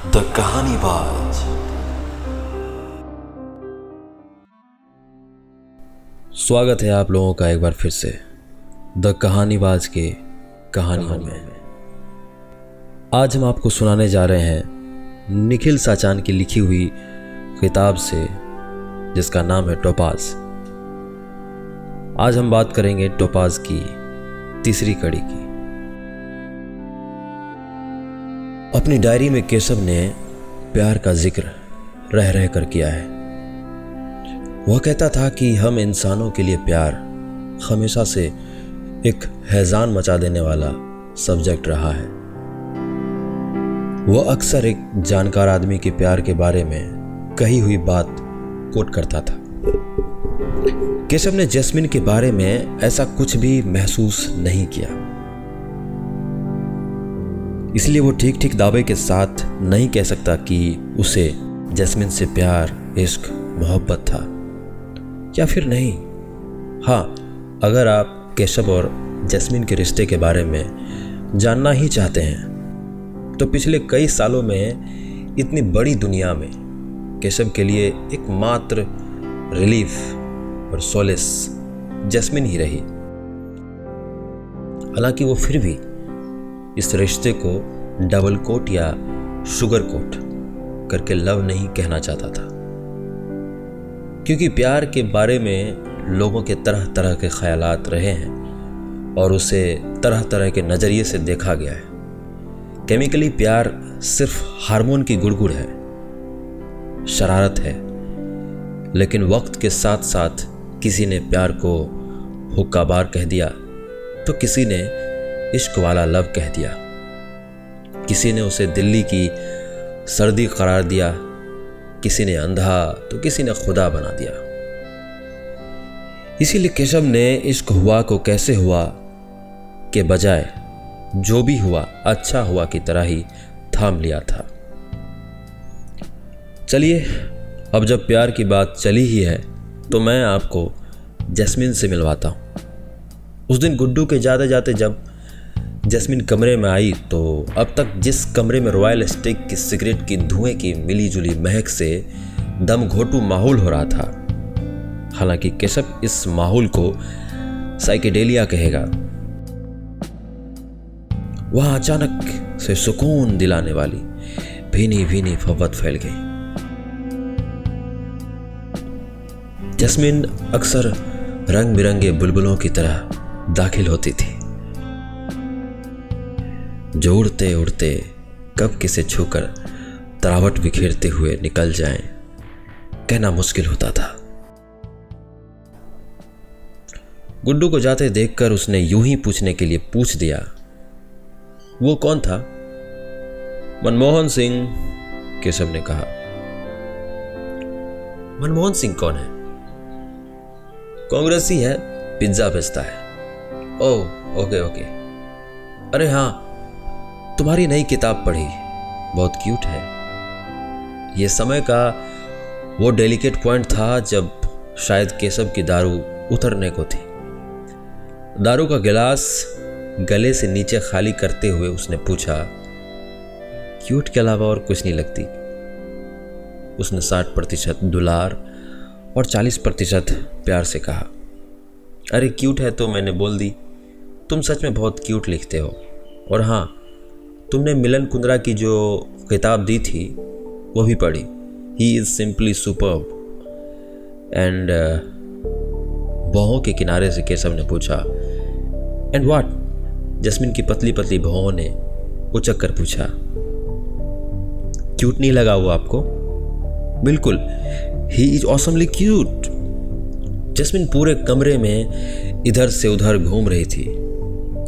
The कहानी बाज स्वागत है आप लोगों का एक बार फिर से द कहानी बाज के कहानियों में। आज हम आपको सुनाने जा रहे हैं निखिल साचान की लिखी हुई किताब से, जिसका नाम है टोपाज। आज हम बात करेंगे टोपाज की तीसरी कड़ी की। अपनी डायरी में केशव ने प्यार का ज़िक्र रह रह कर किया है। वह कहता था कि हम इंसानों के लिए प्यार हमेशा से एक हैजान मचा देने वाला सब्जेक्ट रहा है। वह अक्सर एक जानकार आदमी के प्यार के बारे में कही हुई बात कोट करता था। केशव ने जैस्मिन के बारे में ऐसा कुछ भी महसूस नहीं किया। इसलिए वो ठीक ठीक दावे के साथ नहीं कह सकता कि उसे जैस्मिन से प्यार, इश्क, मोहब्बत था। या फिर नहीं? हाँ अगर आप केशव और जैस्मिन के रिश्ते के बारे में जानना ही चाहते हैं तो पिछले कई सालों में इतनी बड़ी दुनिया में केशव के लिए एकमात्र रिलीफ और सोलिस जैस्मिन ही रही। हालाँकि वो फिर भी इस रिश्ते को डबल कोट या शुगर कोट करके लव नहीं कहना चाहता था। क्योंकि प्यार के बारे में लोगों के तरह तरह के ख्यालात रहे हैं और उसे तरह तरह के नज़रिए से देखा गया है। केमिकली प्यार सिर्फ़ हार्मोन की गुड़गुड़ है, शरारत है, लेकिन वक्त के साथ साथ किसी ने प्यार को हुक्काबार कह दिया तो किसी ने इश्क वाला लव कह दिया। किसी ने उसे दिल्ली की सर्दी करार दिया, किसी ने अंधा तो किसी ने खुदा बना दिया। इसीलिए केशव ने इश्क हुआ को कैसे हुआ के बजाय जो भी हुआ अच्छा हुआ की तरह ही थाम लिया था। चलिए, अब जब प्यार की बात चली ही है तो मैं आपको जैस्मिन से मिलवाता हूँ। उस दिन गुड्डू के जाते जाते जब जैस्मिन कमरे में आई तो अब तक जिस कमरे में रॉयल स्टिक की सिगरेट की धुएँ की मिली जुली महक से दम घोटू माहौल हो रहा था। हालाँकि केशव इस माहौल को साइकेडेलिया कहेगा। वहाँ अचानक से सुकून दिलाने वाली भीनी भीनी फवत फैल गई। जस्मिन अक्सर रंग बिरंगे बुलबुलों की तरह दाखिल होती थी। जो उड़ते उड़ते कब किसे छूकर तरावट बिखेरते हुए निकल जाएँ, कहना मुश्किल होता था। गुड्डू को जाते देखकर उसने यूँ ही पूछने के लिए पूछ दिया वो कौन था? मनमोहन सिंह केशव ने कहा। मनमोहन सिंह कौन है? कांग्रेसी है पिज्जा बेचता है। ओ ओके ओके। अरे हाँ तुम्हारी नई किताब पढ़ी। बहुत क्यूट है। ये समय का वो डेलिकेट पॉइंट था जब शायद केशव की दारू उतरने को थी। दारू का गिलास गले से नीचे खाली करते हुए उसने पूछा क्यूट के अलावा और कुछ नहीं लगती? उसने साठ प्रतिशत दुलार और चालीस प्रतिशत प्यार से कहा, अरे क्यूट है तो मैंने बोल दी। तुम सच में बहुत क्यूट लिखते हो। और हाँ तुमने मिलन कुंद्रा की जो किताब दी थी, वो भी पढ़ी। He is simply super and बहों के किनारे से केशव ने पूछा एंड वाट जस्मिन की पतली पतली बहों ने उचक कर पूछा क्यूट नहीं लगा वो आपको? बिल्कुल he is awesomely cute Jasmine पूरे कमरे में इधर से उधर घूम रही थी।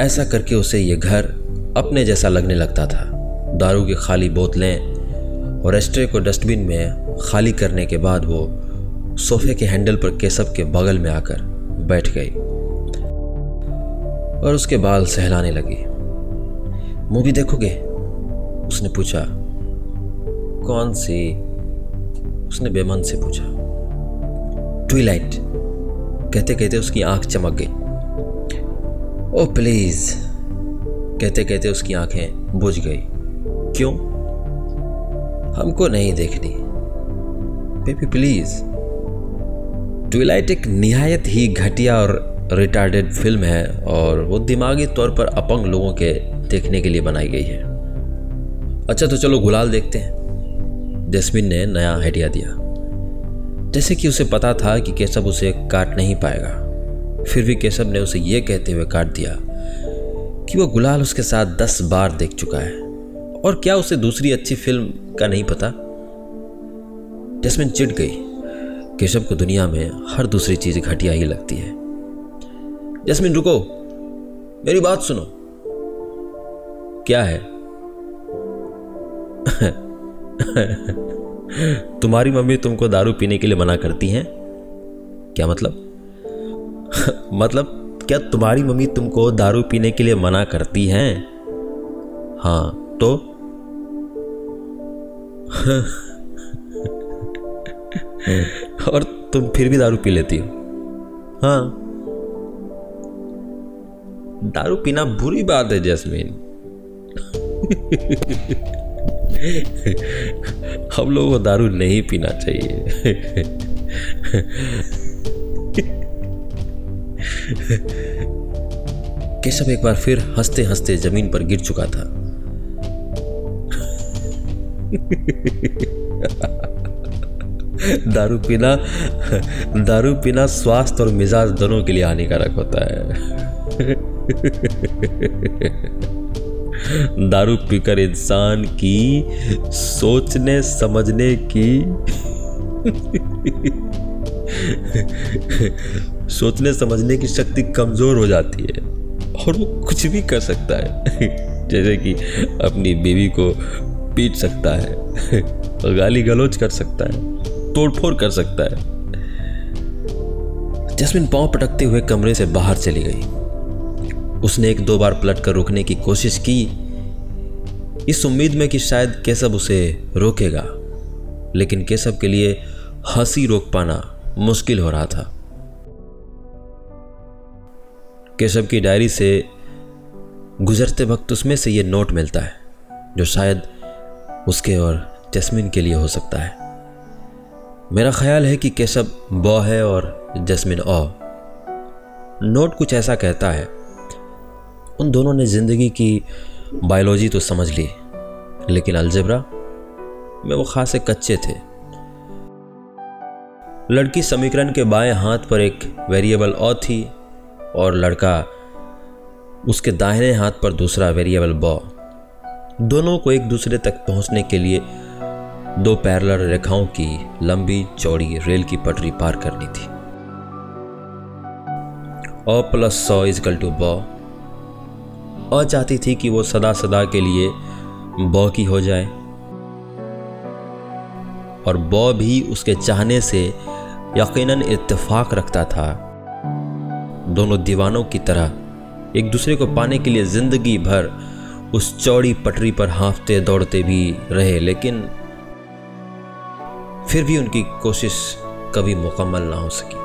ऐसा करके उसे ये घर अपने जैसा लगने लगता था। दारू की खाली बोतलें और एस्ट्रे को डस्टबिन में खाली करने के बाद वो सोफे के हैंडल पर केसब के बगल में आकर बैठ गई और उसके बाल सहलाने लगी। मूवी देखोगे? उसने पूछा। कौन सी? उसने बेमन से पूछा। ट्विलाइट कहते कहते उसकी आँख चमक गई। ओ प्लीज़ कहते कहते उसकी आँखें बुझ गई। क्यों? हमको नहीं देखनी। बेबी प्लीज़ ट्विलाइट एक निहायत ही घटिया और रिटार्डेड फ़िल्म है और वो दिमागी तौर पर अपंग लोगों के देखने के लिए बनाई गई है। अच्छा तो चलो गुलाल देखते हैं। जस्मिन ने नया आइडिया दिया। जैसे कि उसे पता था कि केशव उसे काट नहीं पाएगा, फिर भी केशव ने उसे यह कहते हुए काट दिया कि वो गुलाल उसके साथ दस बार देख चुका है। और क्या उसे दूसरी अच्छी फ़िल्म का नहीं पता? जस्मिन चिढ़ गई। केशव को दुनिया में हर दूसरी चीज़ घटिया ही लगती है। जस्मिन, रुको। मेरी बात सुनो। क्या है? तुम्हारी मम्मी तुमको दारू पीने के लिए मना करती हैं? क्या मतलब? मतलब क्या तुम्हारी मम्मी तुमको दारू पीने के लिए मना करती हैं? हाँ तो? और तुम फिर भी दारू पी लेती हो? हाँ। दारू पीना बुरी बात है, जैस्मीन। हम लोगों को दारू नहीं पीना चाहिए। केशव एक बार फिर हँसते हँसते ज़मीन पर गिर चुका था। दारू पीना दारू पीना स्वास्थ्य और मिजाज दोनों के लिए हानिकारक होता है। दारू पीकर इंसान की सोचने, समझने की सोचने, समझने की शक्ति कमज़ोर हो जाती है। और वो कुछ भी कर सकता है। जैसे कि अपनी बीवी को पीट सकता है गाली गलोच कर सकता है, तोड़फोड़ कर सकता है। जस्मिन पाँव पटकते हुए कमरे से बाहर चली गई। उसने एक दो बार पलट कर रोकने की कोशिश की। इस उम्मीद में कि शायद केशव उसे रोकेगा, लेकिन केशव के लिए हँसी रोक पाना मुश्किल हो रहा था। केशव की डायरी से गुजरते वक्त उसमें से ये नोट मिलता है, जो शायद उसके और जस्मिन के लिए हो सकता है। मेरा ख्याल है कि केशव बॉ है और जस्मिन ओ नोट कुछ ऐसा कहता है, उन दोनों ने ज़िंदगी की बायोलॉजी तो समझ ली, लेकिन अलजबरा में वो खासे कच्चे थे। लड़की समीकरण के बाएँ हाथ पर एक वेरिएबल अ थी और लड़का उसके दाहिने हाथ पर दूसरा वेरिएबल बॉ दोनों को एक दूसरे तक पहुँचने के लिए दो पैरलर रेखाओं की लंबी चौड़ी रेल की पटरी पार करनी थी। अ प्लस सौ इजकल टू बॉ चाहती थी कि वो सदा सदा के लिए बॉ की हो जाए और बॉ भी उसके चाहने से यकीनन इत्तेफाक रखता था। दोनों दीवानों की तरह एक दूसरे को पाने के लिए ज़िंदगी भर उस चौड़ी पटरी पर हाँफते दौड़ते भी रहे, लेकिन फिर भी उनकी कोशिश कभी मुकम्मल ना हो सकी।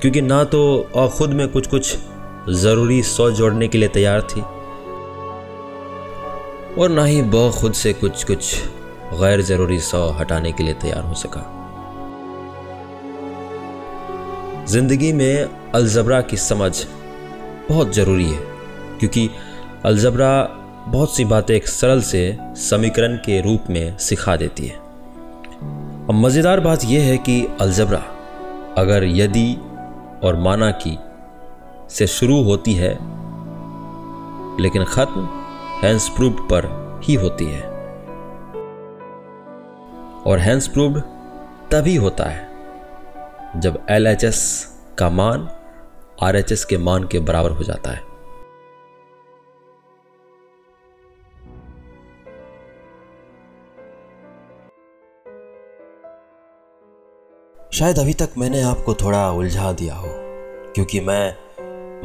क्योंकि ना तो और खुद में कुछ कुछ ज़रूरी सौ जोड़ने के लिए तैयार थी, और ना ही बो खुद से कुछ कुछ गैर ज़रूरी सौ हटाने के लिए तैयार हो सका। ज़िंदगी में अलजबरा की समझ बहुत ज़रूरी है, क्योंकि अलजबरा बहुत सी बातें एक सरल से समीकरण के रूप में सिखा देती है। अब मज़ेदार बात यह है कि अलजबरा अगर यदि और माना की से शुरू होती है, लेकिन खत्म हैंस प्रूव्ड पर ही होती है। और हैंस प्रूव्ड तभी होता है जब एस का मान आरएचएस के मान के बराबर हो जाता है। शायद अभी तक मैंने आपको थोड़ा उलझा दिया हो, क्योंकि मैं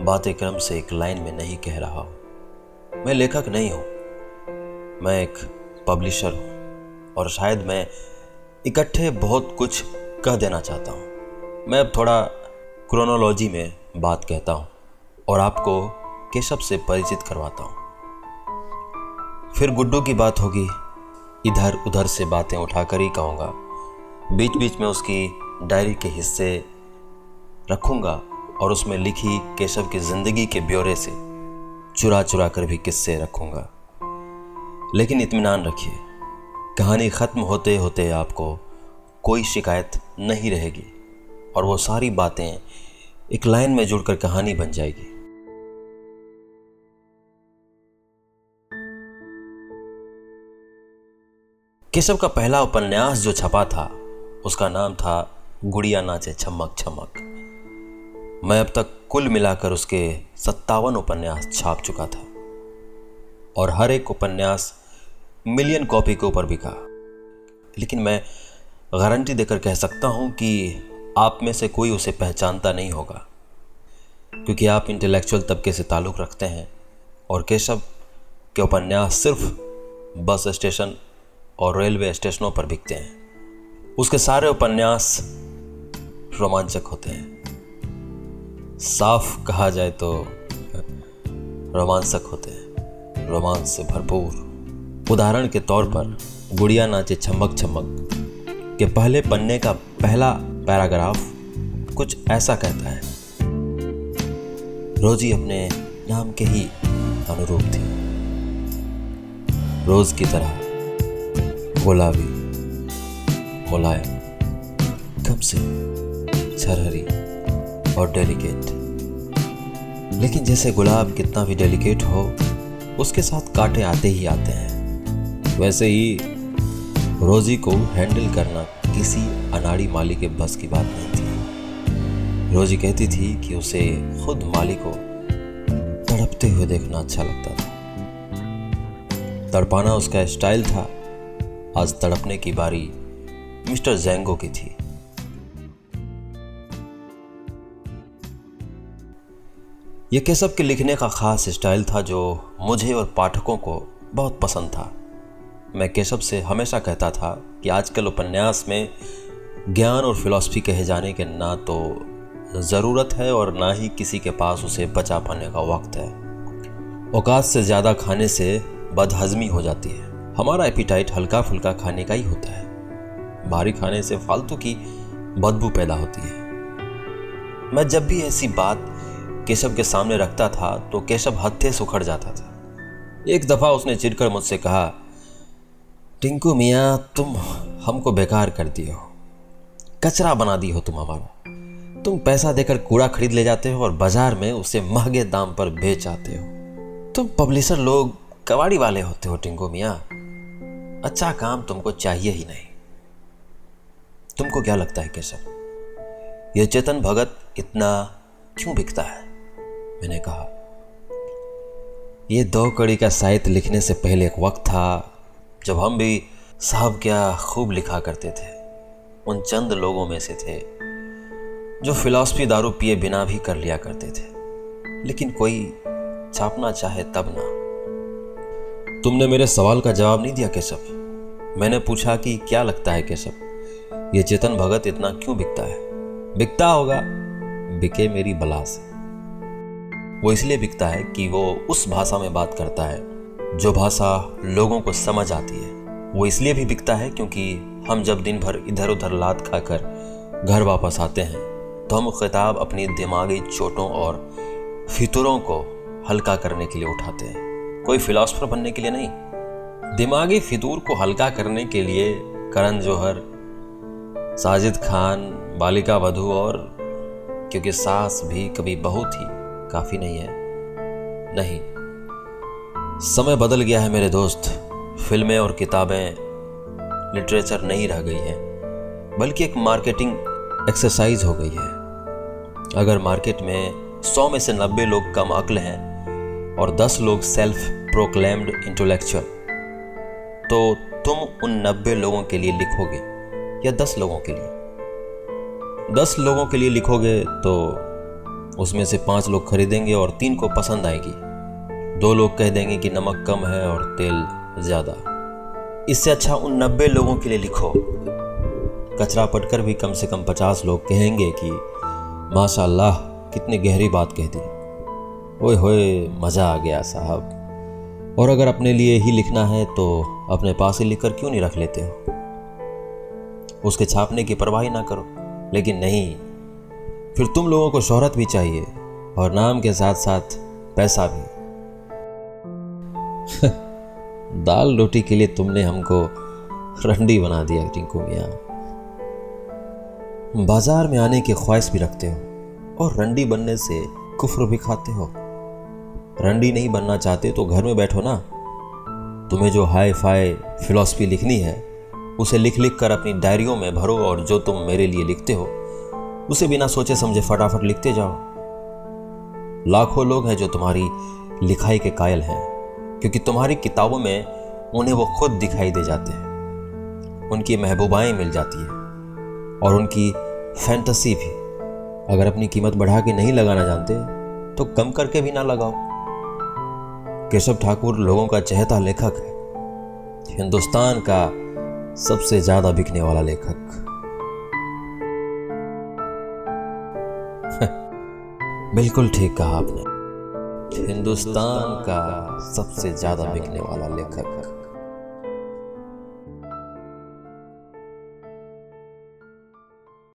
बातें क्रम से एक लाइन में नहीं कह रहा हूँ। मैं लेखक नहीं हूँ। मैं एक पब्लिशर हूँ और शायद मैं इकट्ठे बहुत कुछ कह देना चाहता हूँ। मैं अब थोड़ा क्रोनोलॉजी में बात कहता हूँ और आपको केशव से परिचित करवाता हूँ। फिर गुड्डू की बात होगी इधर उधर से बातें उठाकर ही कहूँगा। बीच बीच में उसकी डायरी के हिस्से रखूँगा और उसमें लिखी केशव की ज़िंदगी के ब्यौरे से चुरा चुरा कर भी किस्से रखूँगा। लेकिन इत्मीनान रखिए, कहानी ख़त्म होते होते आपको कोई शिकायत नहीं रहेगी। और वो सारी बातें एक लाइन में जुड़कर कहानी बन जाएगी। केशव का पहला उपन्यास जो छपा था, उसका नाम था गुड़िया नाचे छमक छमक। मैं अब तक कुल मिलाकर उसके सत्तावन उपन्यास छाप चुका था और हर एक उपन्यास मिलियन कॉपी के ऊपर बिका। लेकिन मैं गारंटी देकर कह सकता हूँ कि आप में से कोई उसे पहचानता नहीं होगा। क्योंकि आप इंटेलेक्चुअल तबके से ताल्लुक़ रखते हैं। और केशव के उपन्यास सिर्फ़ बस स्टेशन और रेलवे स्टेशनों पर बिकते हैं। उसके सारे उपन्यास रोमांचक होते हैं। साफ़ कहा जाए तो रोमांचक होते हैं। रोमांच से भरपूर। उदाहरण के तौर पर गुड़िया नाचे छमक छमक के पहले पन्ने का पहला पैराग्राफ कुछ ऐसा कहता है। रोजी अपने नाम के ही अनुरूप थी। रोज की तरह गुलाबी, मुलायम कम से छरहरी और डेलिकेट लेकिन जैसे गुलाब कितना भी डेलिकेट हो, उसके साथ कांटे आते ही आते हैं। वैसे ही रोजी को हैंडल करना किसी अनाड़ी माली के बस की बात नहीं थी। रोजी कहती थी कि उसे खुद माली को तड़पते हुए देखना अच्छा लगता था। तड़पाना उसका स्टाइल था। आज तड़पने की बारी मिस्टर जैंगो की थी। यह केसव के लिखने का खास स्टाइल था जो मुझे और पाठकों को बहुत पसंद था। मैं केशव से हमेशा कहता था कि आजकल उपन्यास में ज्ञान और फिलॉसफी कहे जाने के ना तो ज़रूरत है और ना ही किसी के पास उसे बचा पाने का वक्त है। औकात से ज़्यादा खाने से बदहजमी हो जाती है। हमारा एपिटाइट हल्का फुल्का खाने का ही होता है। भारी खाने से फालतू की बदबू पैदा होती है। मैं जब भी ऐसी बात केशव के सामने रखता था तो केशव हत्थे सुखड़ जाता था। एक दफ़ा उसने चिड़कर मुझसे कहा टिंकू मियाँ, तुम हमको बेकार कर दिए हो। कचरा बना दी हो तुम हमारा। तुम पैसा देकर कूड़ा खरीद ले जाते हो और बाज़ार में उसे महँगे दाम पर बेच आते हो। तुम पब्लिशर लोग कवाड़ी वाले होते हो टिंकू मियाँ। अच्छा काम तुमको चाहिए ही नहीं। तुमको क्या लगता है केशव? यह चेतन भगत इतना क्यों बिकता है? मैंने कहा यह दो कड़ी का साहित्य लिखने से पहले एक वक्त था जब हम भी साहब क्या खूब लिखा करते थे, उन चंद लोगों में से थे जो फिलॉसफी दारू पिए बिना भी कर लिया करते थे। लेकिन कोई छापना चाहे तब ना। तुमने मेरे सवाल का जवाब नहीं दिया केशव। मैंने पूछा कि क्या लगता है केशव, ये चेतन भगत इतना क्यों बिकता है? बिकता होगा, बिके मेरी बला से। वो इसलिए बिकता है कि वो उस भाषा में बात करता है जो भाषा लोगों को समझ आती है, वो इसलिए भी बिकता है क्योंकि हम जब दिन भर इधर उधर लात खाकर घर वापस आते हैं तो हम खिताब अपनी दिमागी चोटों और फितरों को हल्का करने के लिए उठाते हैं। कोई फिलासफर बनने के लिए नहीं। दिमागी फितूर को हल्का करने के लिए करण जौहर, साजिद खान, बालिका वधु और, क्योंकि सास भी कभी बहुत ही काफ़ी नहीं है। नहीं समय बदल गया है मेरे दोस्त। फ़िल्में और किताबें लिटरेचर नहीं रह गई है, बल्कि एक मार्केटिंग एक्सरसाइज हो गई है। अगर मार्केट में सौ में से नब्बे लोग कम अक्ल हैं और दस लोग सेल्फ प्रोक्लेम्ड इंटेलेक्चुअल तो तुम उन नब्बे लोगों के लिए लिखोगे या दस लोगों के लिए? दस लोगों के लिए लिखोगे तो उसमें से पाँच लोग खरीदेंगे और तीन को पसंद आएगी। दो लोग कह देंगे कि नमक कम है और तेल ज़्यादा। इससे अच्छा उन नब्बे लोगों के लिए लिखो। कचरा पटकर भी कम से कम पचास लोग कहेंगे कि, माशाल्लाह, कितनी गहरी बात कह दी। ओए होए, मज़ा आ गया साहब। और अगर अपने लिए ही लिखना है तो अपने पास ही लिखकर क्यों नहीं रख लेते हो? उसके छापने की परवाही ना करो। लेकिन नहीं, फिर तुम लोगों को शोहरत भी चाहिए और नाम के साथ साथ पैसा भी। दाल रोटी के लिए तुमने हमको रंडी बना दिया, टिंकू मिया। बाज़ार में आने की ख्वाहिश भी रखते हो और रंडी बनने से कुफर भी खाते हो। रंडी नहीं बनना चाहते तो घर में बैठो ना। तुम्हें जो हाई फाई फिलॉसफी लिखनी है, उसे लिख लिख कर अपनी डायरियों में भरो और जो तुम मेरे लिए लिखते हो, उसे बिना सोचे समझे फटाफट लिखते जाओ। लाखों लोग हैं जो तुम्हारी लिखाई के कायल हैं। क्योंकि तुम्हारी किताबों में उन्हें वो खुद दिखाई दे जाते हैं। उनकी महबूबाएँ मिल जाती है। और उनकी फैंटसी भी। अगर अपनी कीमत बढ़ा के नहीं लगाना जानते तो कम करके भी ना लगाओ। केशव ठाकुर लोगों का चहेता लेखक है। हिंदुस्तान का सबसे ज़्यादा बिकने वाला लेखक। बिल्कुल ठीक कहा आपने। हिंदुस्तान का सबसे ज़्यादा बिकने वाला लेखक।